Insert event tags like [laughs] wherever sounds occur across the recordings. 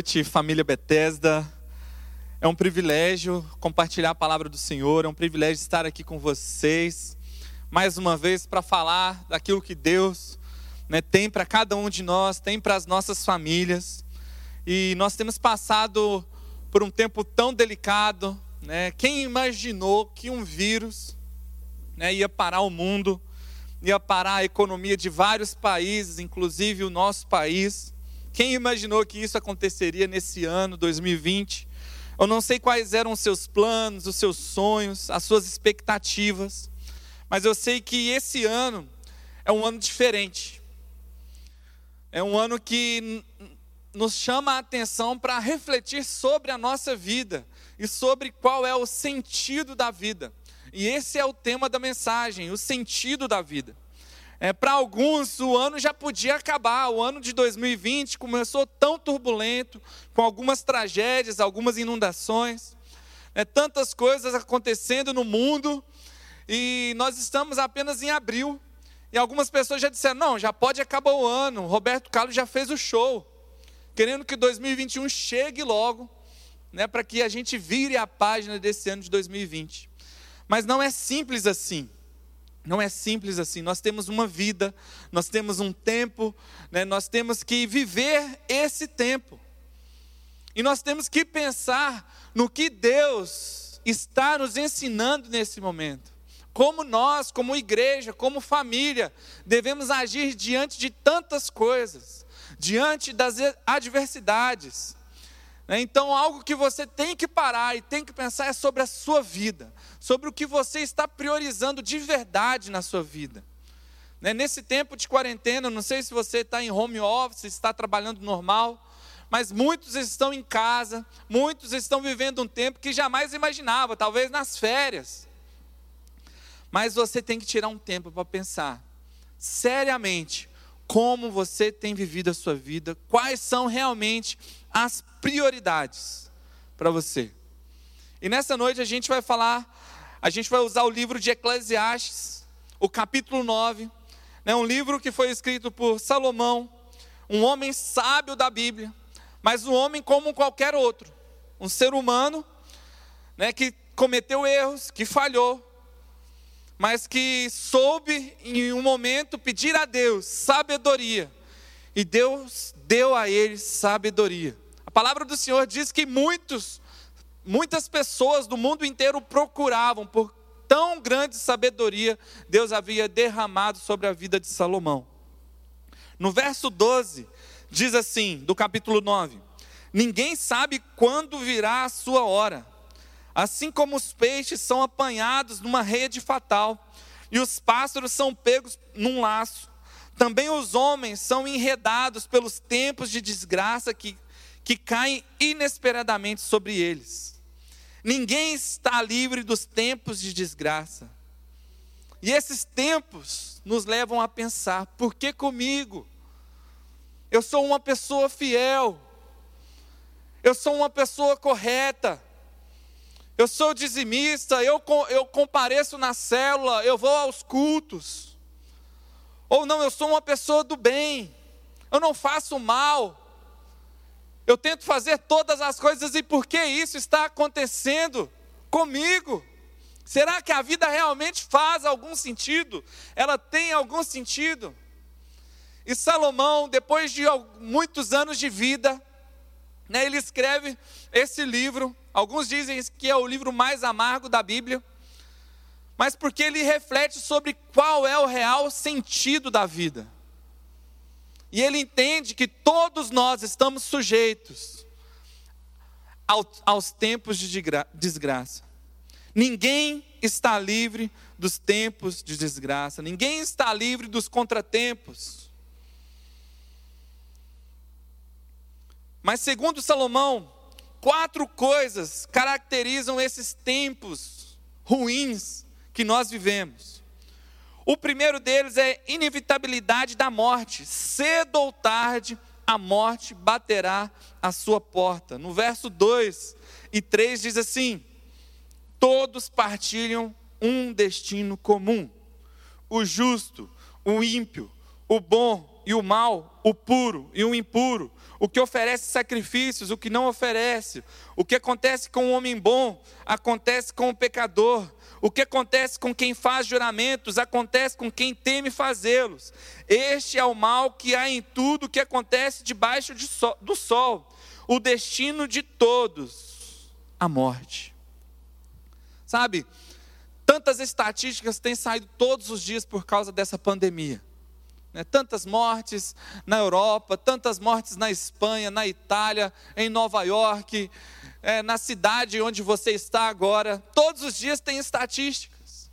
Noite, família Bethesda. É um privilégio compartilhar a palavra do Senhor, é um privilégio estar aqui com vocês, mais uma vez, para falar daquilo que Deus né, tem para cada um de nós, tem para as nossas famílias. E nós temos passado por um tempo tão delicado. Né? Quem imaginou que um vírus né, ia parar o mundo, ia parar a economia de vários países, inclusive o nosso país? Quem imaginou que isso aconteceria nesse ano 2020? Eu não sei quais eram os seus planos, os seus sonhos, as suas expectativas, mas eu sei que esse ano é um ano diferente. É um ano que nos chama a atenção para refletir sobre a nossa vida e sobre qual é o sentido da vida. E esse é o tema da mensagem, o sentido da vida. É, Para alguns, o ano já podia acabar. O ano de 2020 começou tão turbulento, com algumas tragédias, algumas inundações, é, tantas coisas acontecendo no mundo, e nós estamos apenas em abril. E algumas pessoas já disseram: não, já pode acabar o ano. Roberto Carlos já fez o show, querendo que 2021 chegue logo, né, para que a gente vire a página desse ano de 2020. Mas não é simples assim. Não é simples assim. Nós temos uma vida, nós temos um tempo, né? nós temos que viver esse tempo. E nós temos que pensar no que Deus está nos ensinando nesse momento. Como nós, como igreja, como família, devemos agir diante de tantas coisas, diante das adversidades. Né? Então, algo que você tem que parar e tem que pensar é sobre a sua vida, sobre o que você está priorizando de verdade na sua vida. Né? Nesse tempo de quarentena, não sei se você está em home office, está trabalhando normal, mas muitos estão em casa, muitos estão vivendo um tempo que jamais imaginava, talvez nas férias. Mas você tem que tirar um tempo para pensar seriamente como você tem vivido a sua vida, quais são realmente as prioridades para você. E nessa noite a gente vai falar, a gente vai usar o livro de Eclesiastes, o capítulo 9, né, um livro que foi escrito por Salomão, um homem sábio da Bíblia, mas um homem como qualquer outro, um ser humano né, que cometeu erros, que falhou, mas que soube em um momento pedir a Deus sabedoria, e Deus deu a ele sabedoria. A palavra do Senhor diz que muitos, muitas pessoas do mundo inteiro procuravam por tão grande sabedoria Deus havia derramado sobre a vida de Salomão. No verso 12, diz assim, do capítulo 9: Ninguém sabe quando virá a sua hora, assim como os peixes são apanhados numa rede fatal, e os pássaros são pegos num laço, também os homens são enredados pelos tempos de desgraça que que caem inesperadamente sobre eles. Ninguém está livre dos tempos de desgraça. E esses tempos nos levam a pensar: por que comigo? Eu sou uma pessoa fiel, eu sou uma pessoa correta, eu sou dizimista, eu, eu compareço na célula, eu vou aos cultos. Ou não, eu sou uma pessoa do bem, eu não faço mal, eu tento fazer todas as coisas e por que isso está acontecendo comigo? Será que a vida realmente faz algum sentido? Ela tem algum sentido? E Salomão, depois de muitos anos de vida, né, ele escreve esse livro. Alguns dizem que é o livro mais amargo da Bíblia, mas porque ele reflete sobre qual é o real sentido da vida. E ele entende que todos nós estamos sujeitos aos tempos de desgraça. Ninguém está livre dos tempos de desgraça, ninguém está livre dos contratempos. Mas, segundo Salomão, quatro coisas caracterizam esses tempos ruins que nós vivemos. O primeiro deles é inevitabilidade da morte. Cedo ou tarde, a morte baterá à sua porta. No verso 2 e 3 diz assim: Todos partilham um destino comum. O justo, o ímpio, o bom, e o mal, o puro e o impuro, o que oferece sacrifícios, o que não oferece, o que acontece com o homem bom, acontece com o pecador, o que acontece com quem faz juramentos, acontece com quem teme fazê-los. Este é o mal que há em tudo que acontece debaixo de sol, do sol, o destino de todos, a morte. Sabe, tantas estatísticas têm saído todos os dias por causa dessa pandemia. Né? Tantas mortes na Europa, tantas mortes na Espanha, na Itália, em Nova York, é, na cidade onde você está agora. Todos os dias tem estatísticas.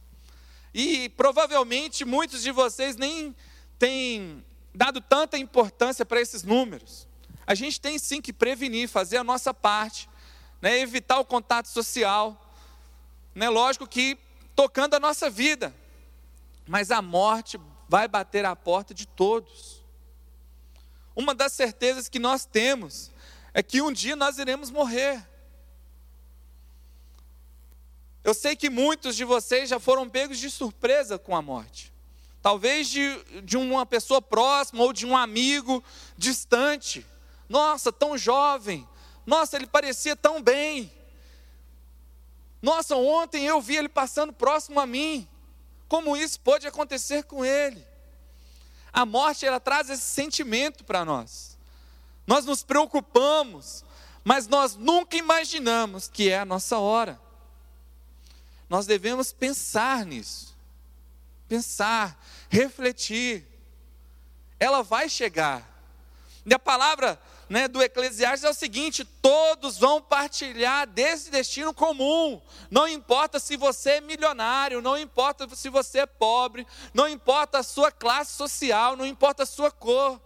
E provavelmente muitos de vocês nem têm dado tanta importância para esses números. A gente tem sim que prevenir, fazer a nossa parte, né? evitar o contato social. Né? Lógico que tocando a nossa vida, mas a morte vai bater à porta de todos. Uma das certezas que nós temos é que um dia nós iremos morrer. Eu sei que muitos de vocês já foram pegos de surpresa com a morte. Talvez de, de uma pessoa próxima ou de um amigo distante. Nossa, tão jovem. Nossa, ele parecia tão bem. Nossa, ontem eu vi ele passando próximo a mim. Como isso pode acontecer com ele? A morte ela traz esse sentimento para nós. Nós nos preocupamos, mas nós nunca imaginamos que é a nossa hora. Nós devemos pensar nisso. Pensar, refletir. Ela vai chegar. E a palavra né, do Eclesiastes é o seguinte: todos vão partilhar desse destino comum. Não importa se você é milionário, não importa se você é pobre, não importa a sua classe social, não importa a sua cor.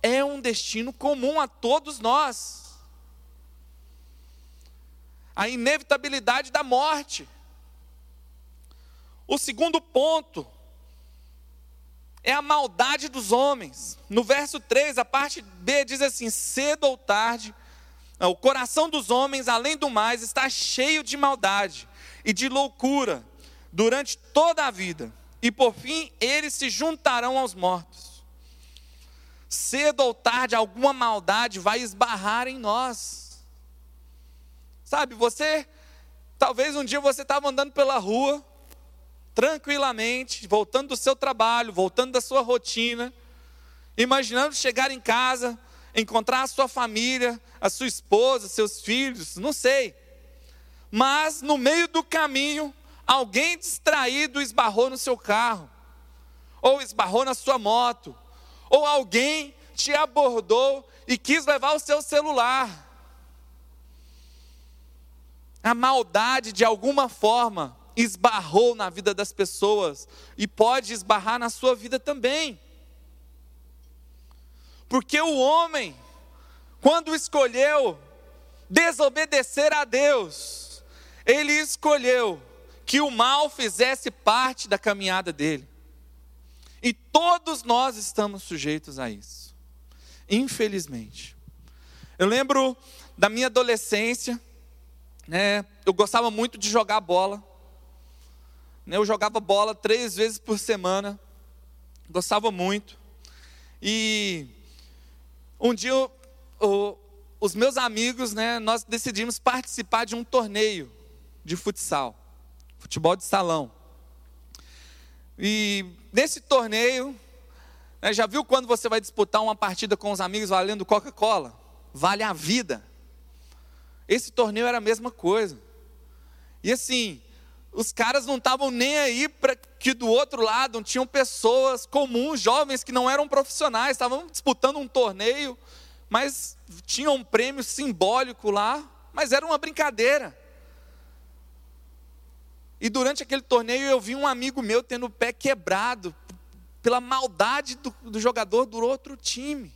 É um destino comum a todos nós. A inevitabilidade da morte. O segundo ponto é a maldade dos homens. No verso 3, a parte B diz assim: cedo ou tarde, o coração dos homens, além do mais, está cheio de maldade e de loucura durante toda a vida, e por fim eles se juntarão aos mortos. Cedo ou tarde, alguma maldade vai esbarrar em nós. Sabe, você, talvez um dia você estava andando pela rua, tranquilamente, voltando do seu trabalho, voltando da sua rotina, imaginando chegar em casa, encontrar a sua família, a sua esposa, seus filhos, não sei. Mas no meio do caminho, alguém distraído esbarrou no seu carro, ou esbarrou na sua moto, ou alguém te abordou e quis levar o seu celular. A maldade, de alguma forma, esbarrou na vida das pessoas e pode esbarrar na sua vida também. Porque o homem, quando escolheu desobedecer a Deus, ele escolheu que o mal fizesse parte da caminhada dele. E todos nós estamos sujeitos a isso, infelizmente. Eu lembro da minha adolescência, né, eu gostava muito de jogar bola. Né, eu jogava bola três vezes por semana, gostava muito. E um dia os meus amigos, né, nós decidimos participar de um torneio de futsal, futebol de salão. E nesse torneio, né, já viu quando você vai disputar uma partida com os amigos valendo Coca-Cola? Vale a vida. Esse torneio era a mesma coisa. E assim, os caras não estavam nem aí para que do outro lado tinham pessoas comuns, jovens que não eram profissionais, estavam disputando um torneio, mas tinham um prêmio simbólico lá, mas era uma brincadeira. E durante aquele torneio eu vi um amigo meu tendo o pé quebrado pela maldade do, do jogador do outro time.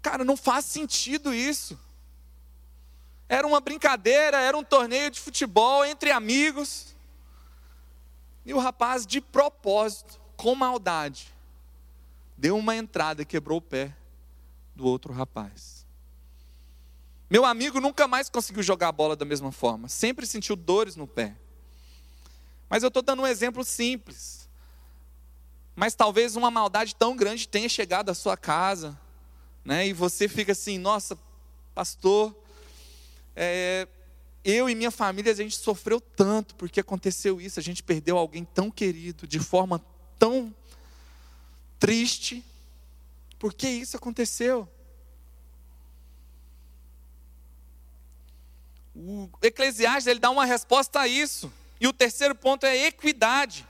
Cara, não faz sentido isso. Era uma brincadeira, era um torneio de futebol entre amigos. E o rapaz, de propósito, com maldade, deu uma entrada e quebrou o pé do outro rapaz. Meu amigo nunca mais conseguiu jogar a bola da mesma forma, sempre sentiu dores no pé. Mas eu estou dando um exemplo simples. Mas talvez uma maldade tão grande tenha chegado à sua casa, né? E você fica assim, nossa, pastor, é, eu e minha família a gente sofreu tanto porque aconteceu isso, a gente perdeu alguém tão querido de forma tão triste. Por que isso aconteceu? O Eclesiastes ele dá uma resposta a isso. E o terceiro ponto é equidade.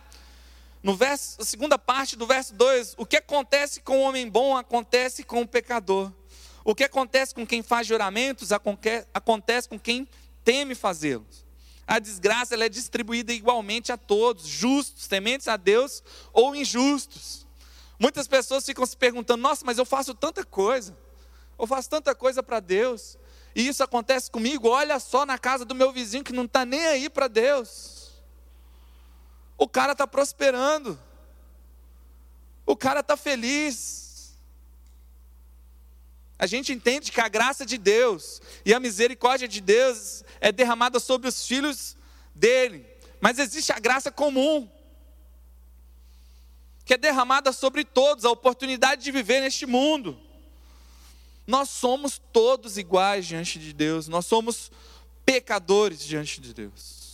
No verso, a segunda parte do verso 2, o que acontece com o homem bom acontece com o pecador. O que acontece com quem faz juramentos acontece com quem teme fazê-los. A desgraça ela é distribuída igualmente a todos, justos, tementes a Deus ou injustos. Muitas pessoas ficam se perguntando: nossa, mas eu faço tanta coisa, eu faço tanta coisa para Deus, e isso acontece comigo. Olha só na casa do meu vizinho que não está nem aí para Deus. O cara está prosperando, o cara está feliz. A gente entende que a graça de Deus e a misericórdia de Deus é derramada sobre os filhos dele, mas existe a graça comum, que é derramada sobre todos, a oportunidade de viver neste mundo. Nós somos todos iguais diante de Deus, nós somos pecadores diante de Deus.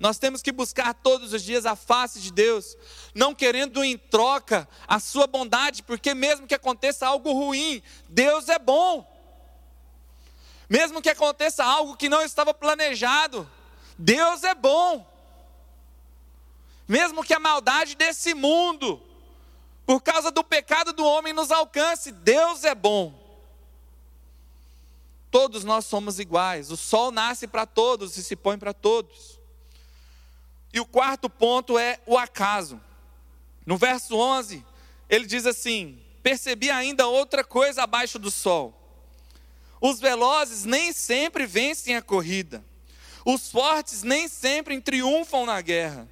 Nós temos que buscar todos os dias a face de Deus, não querendo em troca a sua bondade, porque mesmo que aconteça algo ruim, Deus é bom. Mesmo que aconteça algo que não estava planejado, Deus é bom. Mesmo que a maldade desse mundo por causa do pecado do homem nos alcance. Deus é bom. Todos nós somos iguais. O sol nasce para todos e se põe para todos. E o quarto ponto é o acaso. No verso 11, ele diz assim: Percebi ainda outra coisa abaixo do sol. Os velozes nem sempre vencem a corrida. Os fortes nem sempre triunfam na guerra.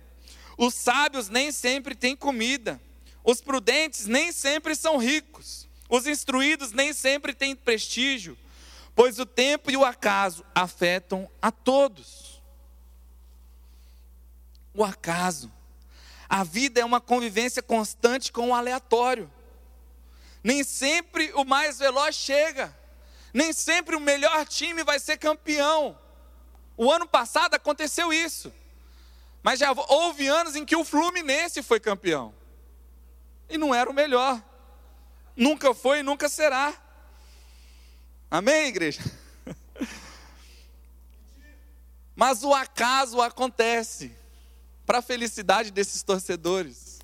Os sábios nem sempre têm comida. Os prudentes nem sempre são ricos, os instruídos nem sempre têm prestígio, pois o tempo e o acaso afetam a todos. O acaso. A vida é uma convivência constante com o aleatório. Nem sempre o mais veloz chega. Nem sempre o melhor time vai ser campeão. O ano passado aconteceu isso. Mas já houve anos em que o Fluminense foi campeão e não era o melhor. Nunca foi e nunca será. Amém, igreja? [laughs] Mas o acaso acontece para a felicidade desses torcedores.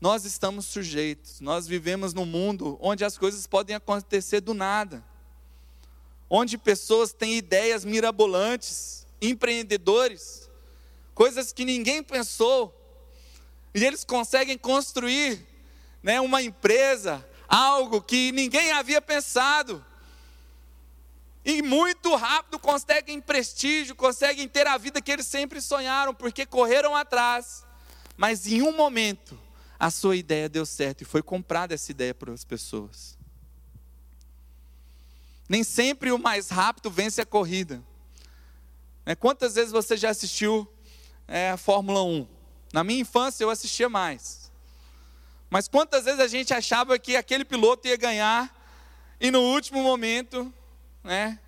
Nós estamos sujeitos, nós vivemos num mundo onde as coisas podem acontecer do nada, onde pessoas têm ideias mirabolantes, empreendedores, coisas que ninguém pensou, e eles conseguem construir né, uma empresa, algo que ninguém havia pensado. E muito rápido conseguem prestígio, conseguem ter a vida que eles sempre sonharam, porque correram atrás. Mas em um momento, a sua ideia deu certo e foi comprada essa ideia para as pessoas. Nem sempre o mais rápido vence a corrida. Né, quantas vezes você já assistiu é, a Fórmula 1? Na minha infância eu assistia mais. Mas quantas vezes a gente achava que aquele piloto ia ganhar e no último momento, né,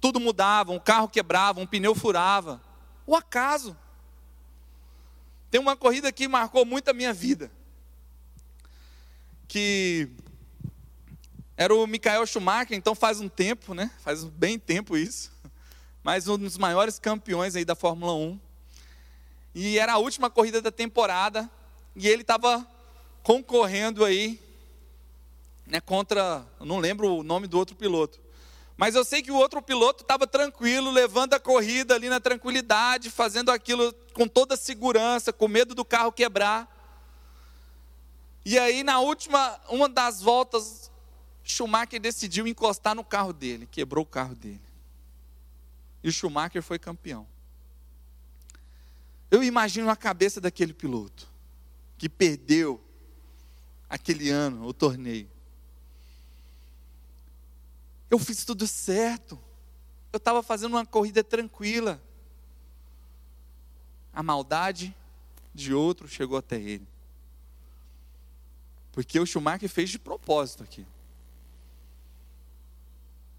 tudo mudava, um carro quebrava, um pneu furava. O acaso. Tem uma corrida que marcou muito a minha vida. Que era o Michael Schumacher, então faz um tempo, né? Faz bem tempo isso. Mas um dos maiores campeões aí da Fórmula 1. E era a última corrida da temporada. E ele estava concorrendo aí né, contra, não lembro o nome do outro piloto. Mas eu sei que o outro piloto estava tranquilo, levando a corrida ali na tranquilidade, fazendo aquilo com toda segurança, com medo do carro quebrar. E aí, na última, uma das voltas, Schumacher decidiu encostar no carro dele, quebrou o carro dele. E o Schumacher foi campeão. Eu imagino a cabeça daquele piloto que perdeu aquele ano o torneio. Eu fiz tudo certo. Eu estava fazendo uma corrida tranquila. A maldade de outro chegou até ele. Porque o Schumacher fez de propósito aqui.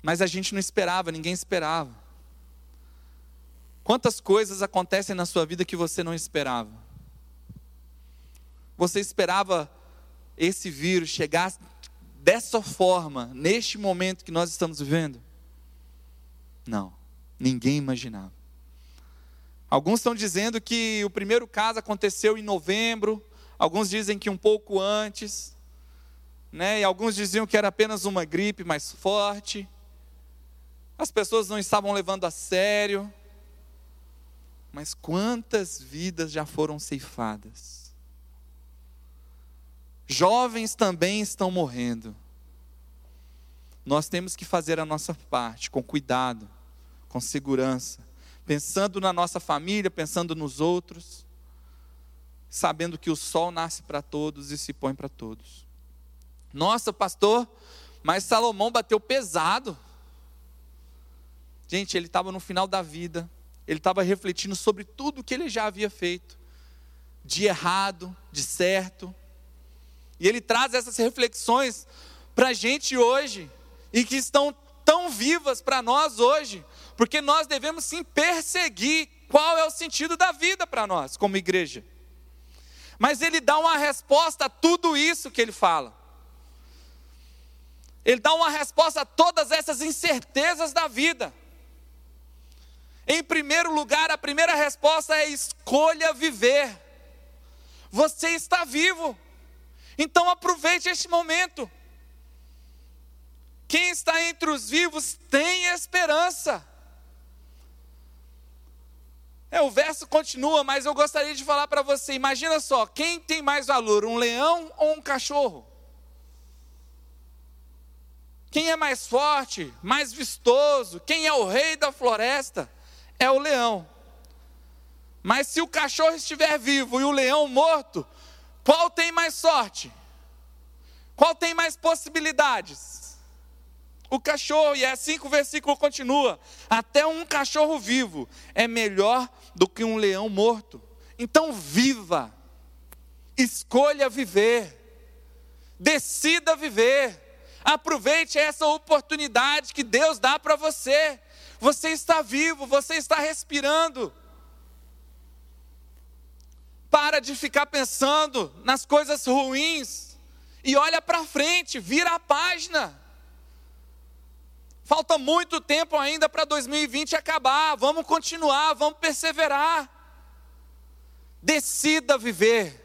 Mas a gente não esperava, ninguém esperava. Quantas coisas acontecem na sua vida que você não esperava? Você esperava esse vírus chegar dessa forma, neste momento que nós estamos vivendo? Não, ninguém imaginava. Alguns estão dizendo que o primeiro caso aconteceu em novembro, alguns dizem que um pouco antes, né? e alguns diziam que era apenas uma gripe mais forte. As pessoas não estavam levando a sério. Mas quantas vidas já foram ceifadas? Jovens também estão morrendo. Nós temos que fazer a nossa parte com cuidado, com segurança, pensando na nossa família, pensando nos outros, sabendo que o sol nasce para todos e se põe para todos. Nossa, pastor, mas Salomão bateu pesado. Gente, ele estava no final da vida, ele estava refletindo sobre tudo que ele já havia feito, de errado, de certo. E ele traz essas reflexões para a gente hoje, e que estão tão vivas para nós hoje, porque nós devemos sim perseguir qual é o sentido da vida para nós, como igreja. Mas ele dá uma resposta a tudo isso que ele fala. Ele dá uma resposta a todas essas incertezas da vida. Em primeiro lugar, a primeira resposta é escolha viver. Você está vivo, então aproveite este momento. Quem está entre os vivos tem esperança. É, o verso continua, mas eu gostaria de falar para você: imagina só, quem tem mais valor, um leão ou um cachorro? Quem é mais forte, mais vistoso? Quem é o rei da floresta? É o leão. Mas se o cachorro estiver vivo e o leão morto, qual tem mais sorte? Qual tem mais possibilidades? o cachorro, e é assim que o versículo continua: até um cachorro vivo é melhor do que um leão morto. Então, viva, escolha viver, decida viver, aproveite essa oportunidade que Deus dá para você. Você está vivo, você está respirando. Para de ficar pensando nas coisas ruins e olha para frente, vira a página. Falta muito tempo ainda para 2020 acabar. Vamos continuar, vamos perseverar. Decida viver.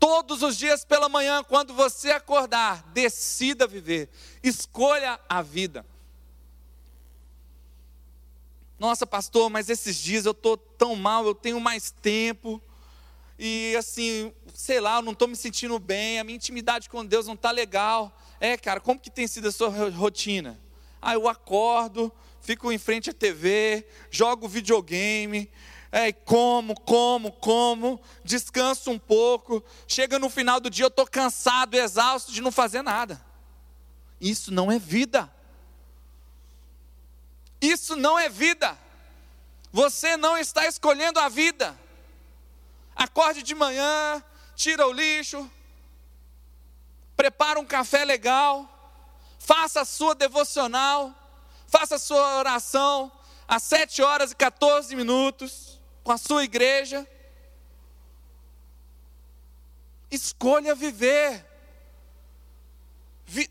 Todos os dias pela manhã, quando você acordar, decida viver. Escolha a vida. Nossa, pastor, mas esses dias eu estou tão mal, eu tenho mais tempo. E assim, sei lá, eu não estou me sentindo bem, a minha intimidade com Deus não está legal. É, cara, como que tem sido a sua rotina? Ah, eu acordo, fico em frente à TV, jogo videogame, é, como, como, como, descanso um pouco. Chega no final do dia, eu estou cansado, exausto de não fazer nada. Isso não é vida. Isso não é vida. Você não está escolhendo a vida. Acorde de manhã, tira o lixo, prepara um café legal, faça a sua devocional, faça a sua oração às 7 horas e 14 minutos com a sua igreja. Escolha viver.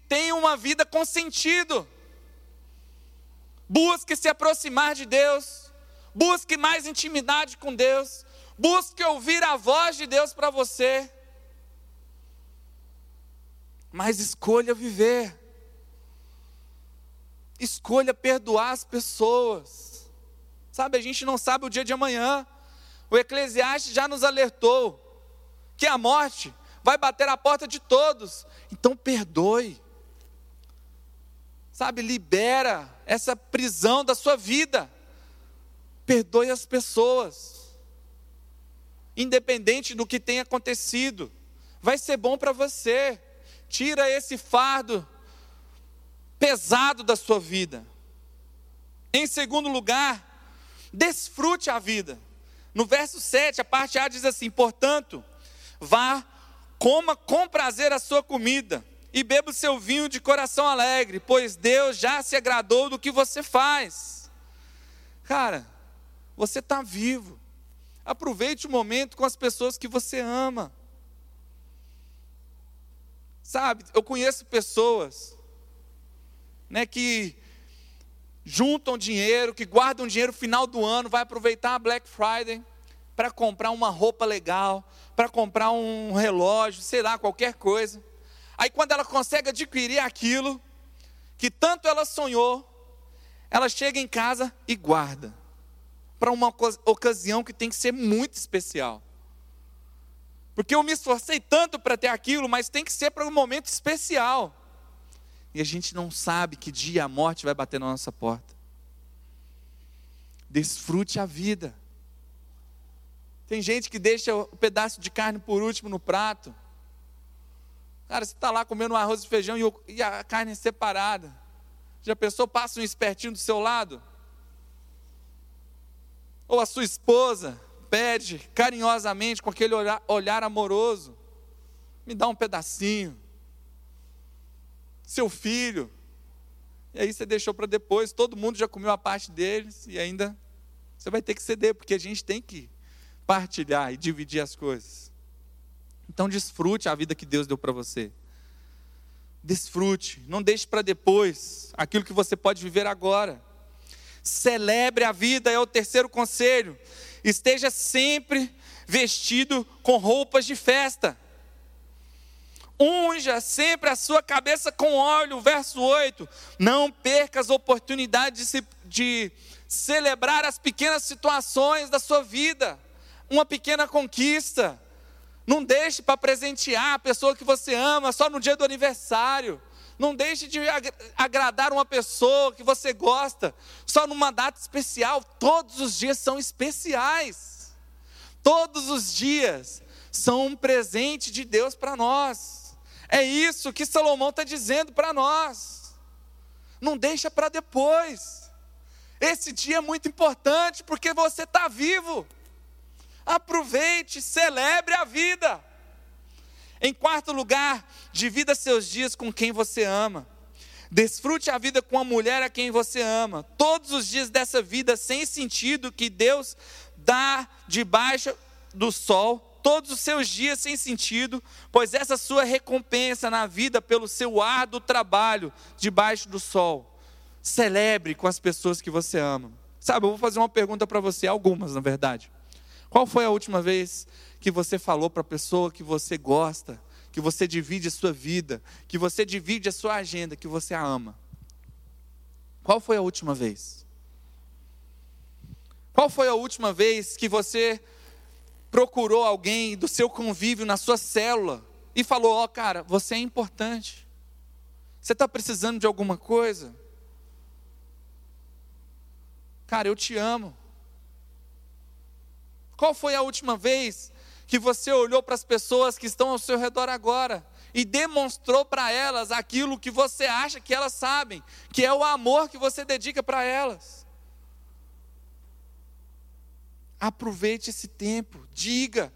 Tenha uma vida com sentido. Busque se aproximar de Deus. Busque mais intimidade com Deus. Busque ouvir a voz de Deus para você. Mas escolha viver. Escolha perdoar as pessoas. Sabe, a gente não sabe o dia de amanhã. O Eclesiastes já nos alertou que a morte vai bater a porta de todos. Então perdoe. Sabe, libera essa prisão da sua vida. Perdoe as pessoas. Independente do que tenha acontecido, vai ser bom para você. Tira esse fardo pesado da sua vida. Em segundo lugar, desfrute a vida. No verso 7, a parte A diz assim: Portanto, vá, coma com prazer a sua comida e beba o seu vinho de coração alegre, pois Deus já se agradou do que você faz. Cara, você está vivo. Aproveite o momento com as pessoas que você ama. Sabe, eu conheço pessoas né, que juntam dinheiro, que guardam dinheiro no final do ano, vai aproveitar a Black Friday para comprar uma roupa legal, para comprar um relógio, sei lá, qualquer coisa. Aí quando ela consegue adquirir aquilo que tanto ela sonhou, ela chega em casa e guarda para uma ocasião que tem que ser muito especial. Porque eu me esforcei tanto para ter aquilo, mas tem que ser para um momento especial. E a gente não sabe que dia a morte vai bater na nossa porta. Desfrute a vida. Tem gente que deixa o pedaço de carne por último no prato. Cara, você está lá comendo um arroz e feijão e a carne é separada. Já pensou, passa um espertinho do seu lado? Ou a sua esposa pede carinhosamente, com aquele olhar, amoroso: me dá um pedacinho. Seu filho. E aí você deixou para depois, todo mundo já comeu a parte deles e ainda você vai ter que ceder, porque a gente tem que partilhar e dividir as coisas. Então desfrute a vida que Deus deu para você. Desfrute, não deixe para depois aquilo que você pode viver agora. Celebre a vida, é o terceiro conselho. Esteja sempre vestido com roupas de festa. Unja sempre a sua cabeça com óleo, verso 8. Não perca as oportunidades de, de celebrar as pequenas situações da sua vida, uma pequena conquista. Não deixe para presentear a pessoa que você ama só no dia do aniversário. Não deixe de agradar uma pessoa que você gosta só numa data especial. Todos os dias são especiais. Todos os dias são um presente de Deus para nós. É isso que Salomão está dizendo para nós. Não deixa para depois. Esse dia é muito importante porque você está vivo. Aproveite, celebre a vida. Em quarto lugar, divida seus dias com quem você ama. Desfrute a vida com a mulher a quem você ama. Todos os dias dessa vida sem sentido que Deus dá debaixo do sol, todos os seus dias sem sentido, pois essa sua recompensa na vida pelo seu árduo trabalho debaixo do sol. Celebre com as pessoas que você ama. Sabe, eu vou fazer uma pergunta para você, algumas na verdade. Qual foi a última vez que você falou para a pessoa que você gosta, que você divide a sua vida, que você divide a sua agenda, que você a ama? Qual foi a última vez? Qual foi a última vez que você procurou alguém do seu convívio na sua célula e falou: Ó, oh, cara, você é importante. Você está precisando de alguma coisa? Cara, eu te amo. Qual foi a última vez que você olhou para as pessoas que estão ao seu redor agora e demonstrou para elas aquilo que você acha que elas sabem, que é o amor que você dedica para elas. Aproveite esse tempo, diga,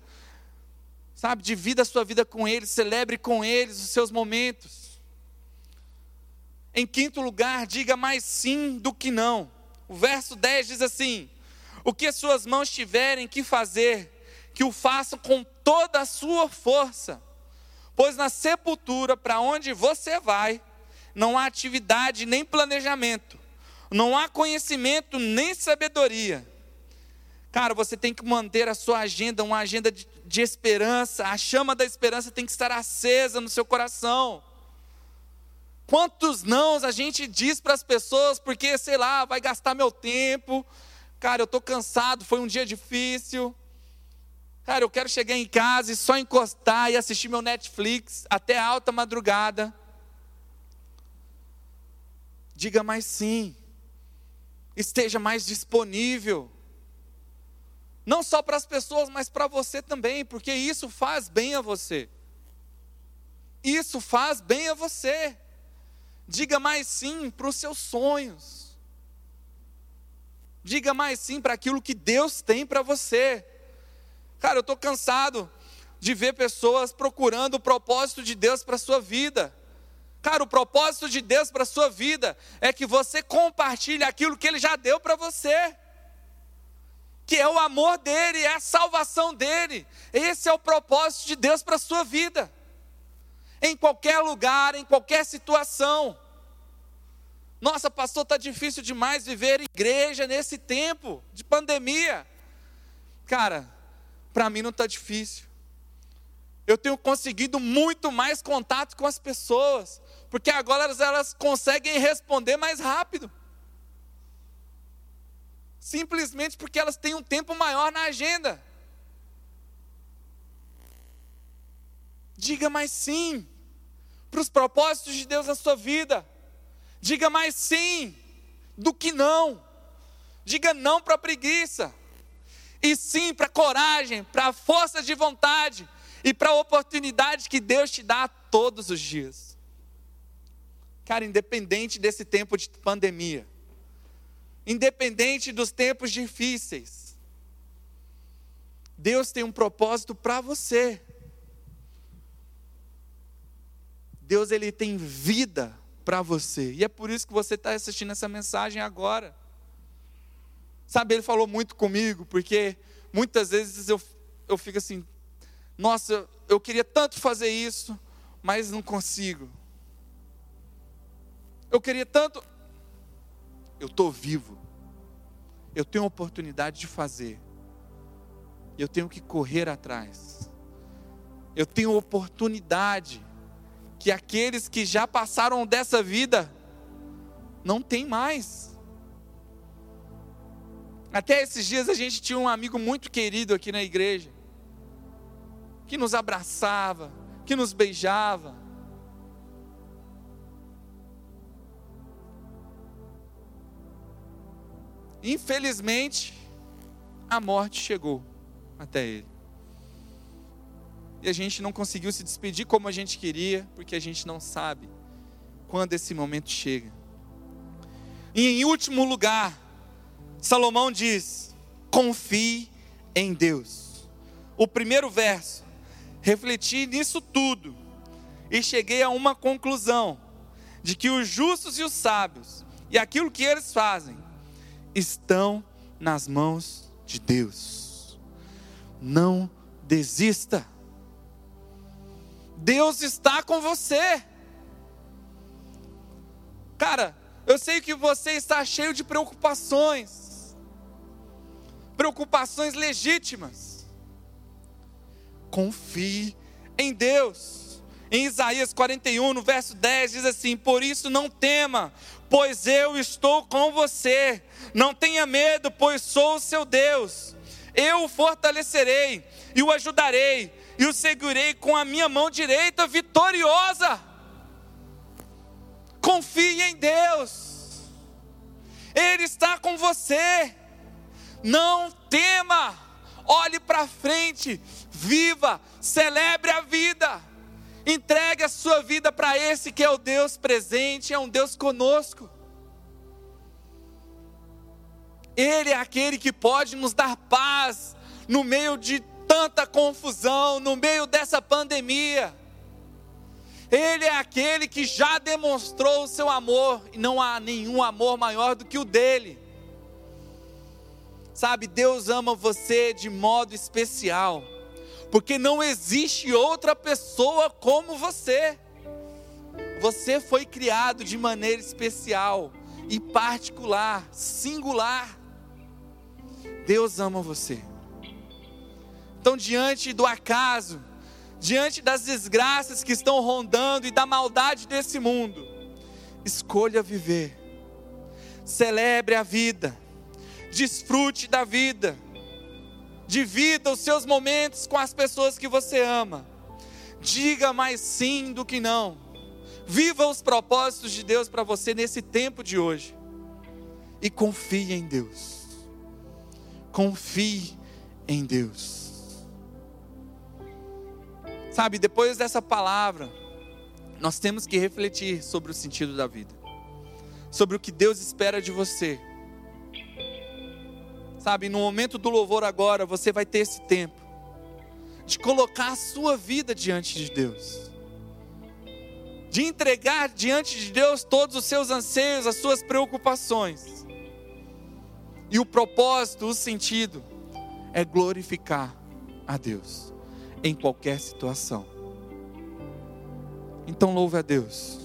sabe, divida a sua vida com eles, celebre com eles os seus momentos. Em quinto lugar, diga mais sim do que não. O verso 10 diz assim: O que as suas mãos tiverem que fazer, que o façam com toda a sua força, pois na sepultura para onde você vai, não há atividade nem planejamento, não há conhecimento nem sabedoria. Cara, você tem que manter a sua agenda, uma agenda de, de esperança, a chama da esperança tem que estar acesa no seu coração. Quantos nãos a gente diz para as pessoas, porque, sei lá, vai gastar meu tempo, cara, eu estou cansado, foi um dia difícil. Cara, eu quero chegar em casa e só encostar e assistir meu Netflix até alta madrugada. Diga mais sim. Esteja mais disponível. Não só para as pessoas, mas para você também, porque isso faz bem a você. Isso faz bem a você. Diga mais sim para os seus sonhos. Diga mais sim para aquilo que Deus tem para você. Cara, eu estou cansado de ver pessoas procurando o propósito de Deus para a sua vida. Cara, o propósito de Deus para a sua vida é que você compartilhe aquilo que Ele já deu para você. Que é o amor dele, é a salvação dele. Esse é o propósito de Deus para a sua vida. Em qualquer lugar, em qualquer situação. Nossa, pastor, está difícil demais viver igreja nesse tempo de pandemia. Cara, para mim não está difícil. Eu tenho conseguido muito mais contato com as pessoas, porque agora elas, elas conseguem responder mais rápido. Simplesmente porque elas têm um tempo maior na agenda. Diga mais sim para os propósitos de Deus na sua vida. Diga mais sim do que não. Diga não para a preguiça e sim para a coragem, para a força de vontade e para a oportunidade que Deus te dá todos os dias. Cara, independente desse tempo de pandemia, independente dos tempos difíceis, Deus tem um propósito para você. Deus ele tem vida para você. E é por isso que você está assistindo essa mensagem agora. Sabe, ele falou muito comigo, porque muitas vezes eu, eu fico assim, nossa, eu queria tanto fazer isso, mas não consigo. Eu queria tanto. Eu estou vivo. Eu tenho a oportunidade de fazer. Eu tenho que correr atrás. Eu tenho oportunidade que aqueles que já passaram dessa vida não tem mais. Até esses dias a gente tinha um amigo muito querido aqui na igreja, que nos abraçava, que nos beijava. Infelizmente, a morte chegou até ele. E a gente não conseguiu se despedir como a gente queria, porque a gente não sabe quando esse momento chega. E em último lugar, Salomão diz: confie em Deus. O primeiro verso, refleti nisso tudo e cheguei a uma conclusão: de que os justos e os sábios e aquilo que eles fazem estão nas mãos de Deus. Não desista. Deus está com você. Cara, eu sei que você está cheio de preocupações preocupações legítimas. Confie em Deus. Em Isaías 41, no verso 10, diz assim: Por isso não tema, pois eu estou com você. Não tenha medo, pois sou o seu Deus. Eu o fortalecerei e o ajudarei, e o segurei com a minha mão direita vitoriosa. Confie em Deus, Ele está com você. Não tema, olhe para frente, viva, celebre a vida. Entregue a sua vida para esse que é o Deus presente, é um Deus conosco. Ele é aquele que pode nos dar paz no meio de tanta confusão, no meio dessa pandemia. Ele é aquele que já demonstrou o seu amor, e não há nenhum amor maior do que o dele. Sabe, Deus ama você de modo especial, porque não existe outra pessoa como você. Você foi criado de maneira especial e particular, singular. Deus ama você. Então, diante do acaso, diante das desgraças que estão rondando e da maldade desse mundo, escolha viver, celebre a vida. Desfrute da vida, divida os seus momentos com as pessoas que você ama, diga mais sim do que não, viva os propósitos de Deus para você nesse tempo de hoje. E confie em Deus. Confie em Deus. Sabe, depois dessa palavra, nós temos que refletir sobre o sentido da vida, sobre o que Deus espera de você. Sabe, no momento do louvor agora, você vai ter esse tempo de colocar a sua vida diante de Deus, de entregar diante de Deus todos os seus anseios, as suas preocupações. E o propósito, o sentido, é glorificar a Deus em qualquer situação. Então louve a Deus.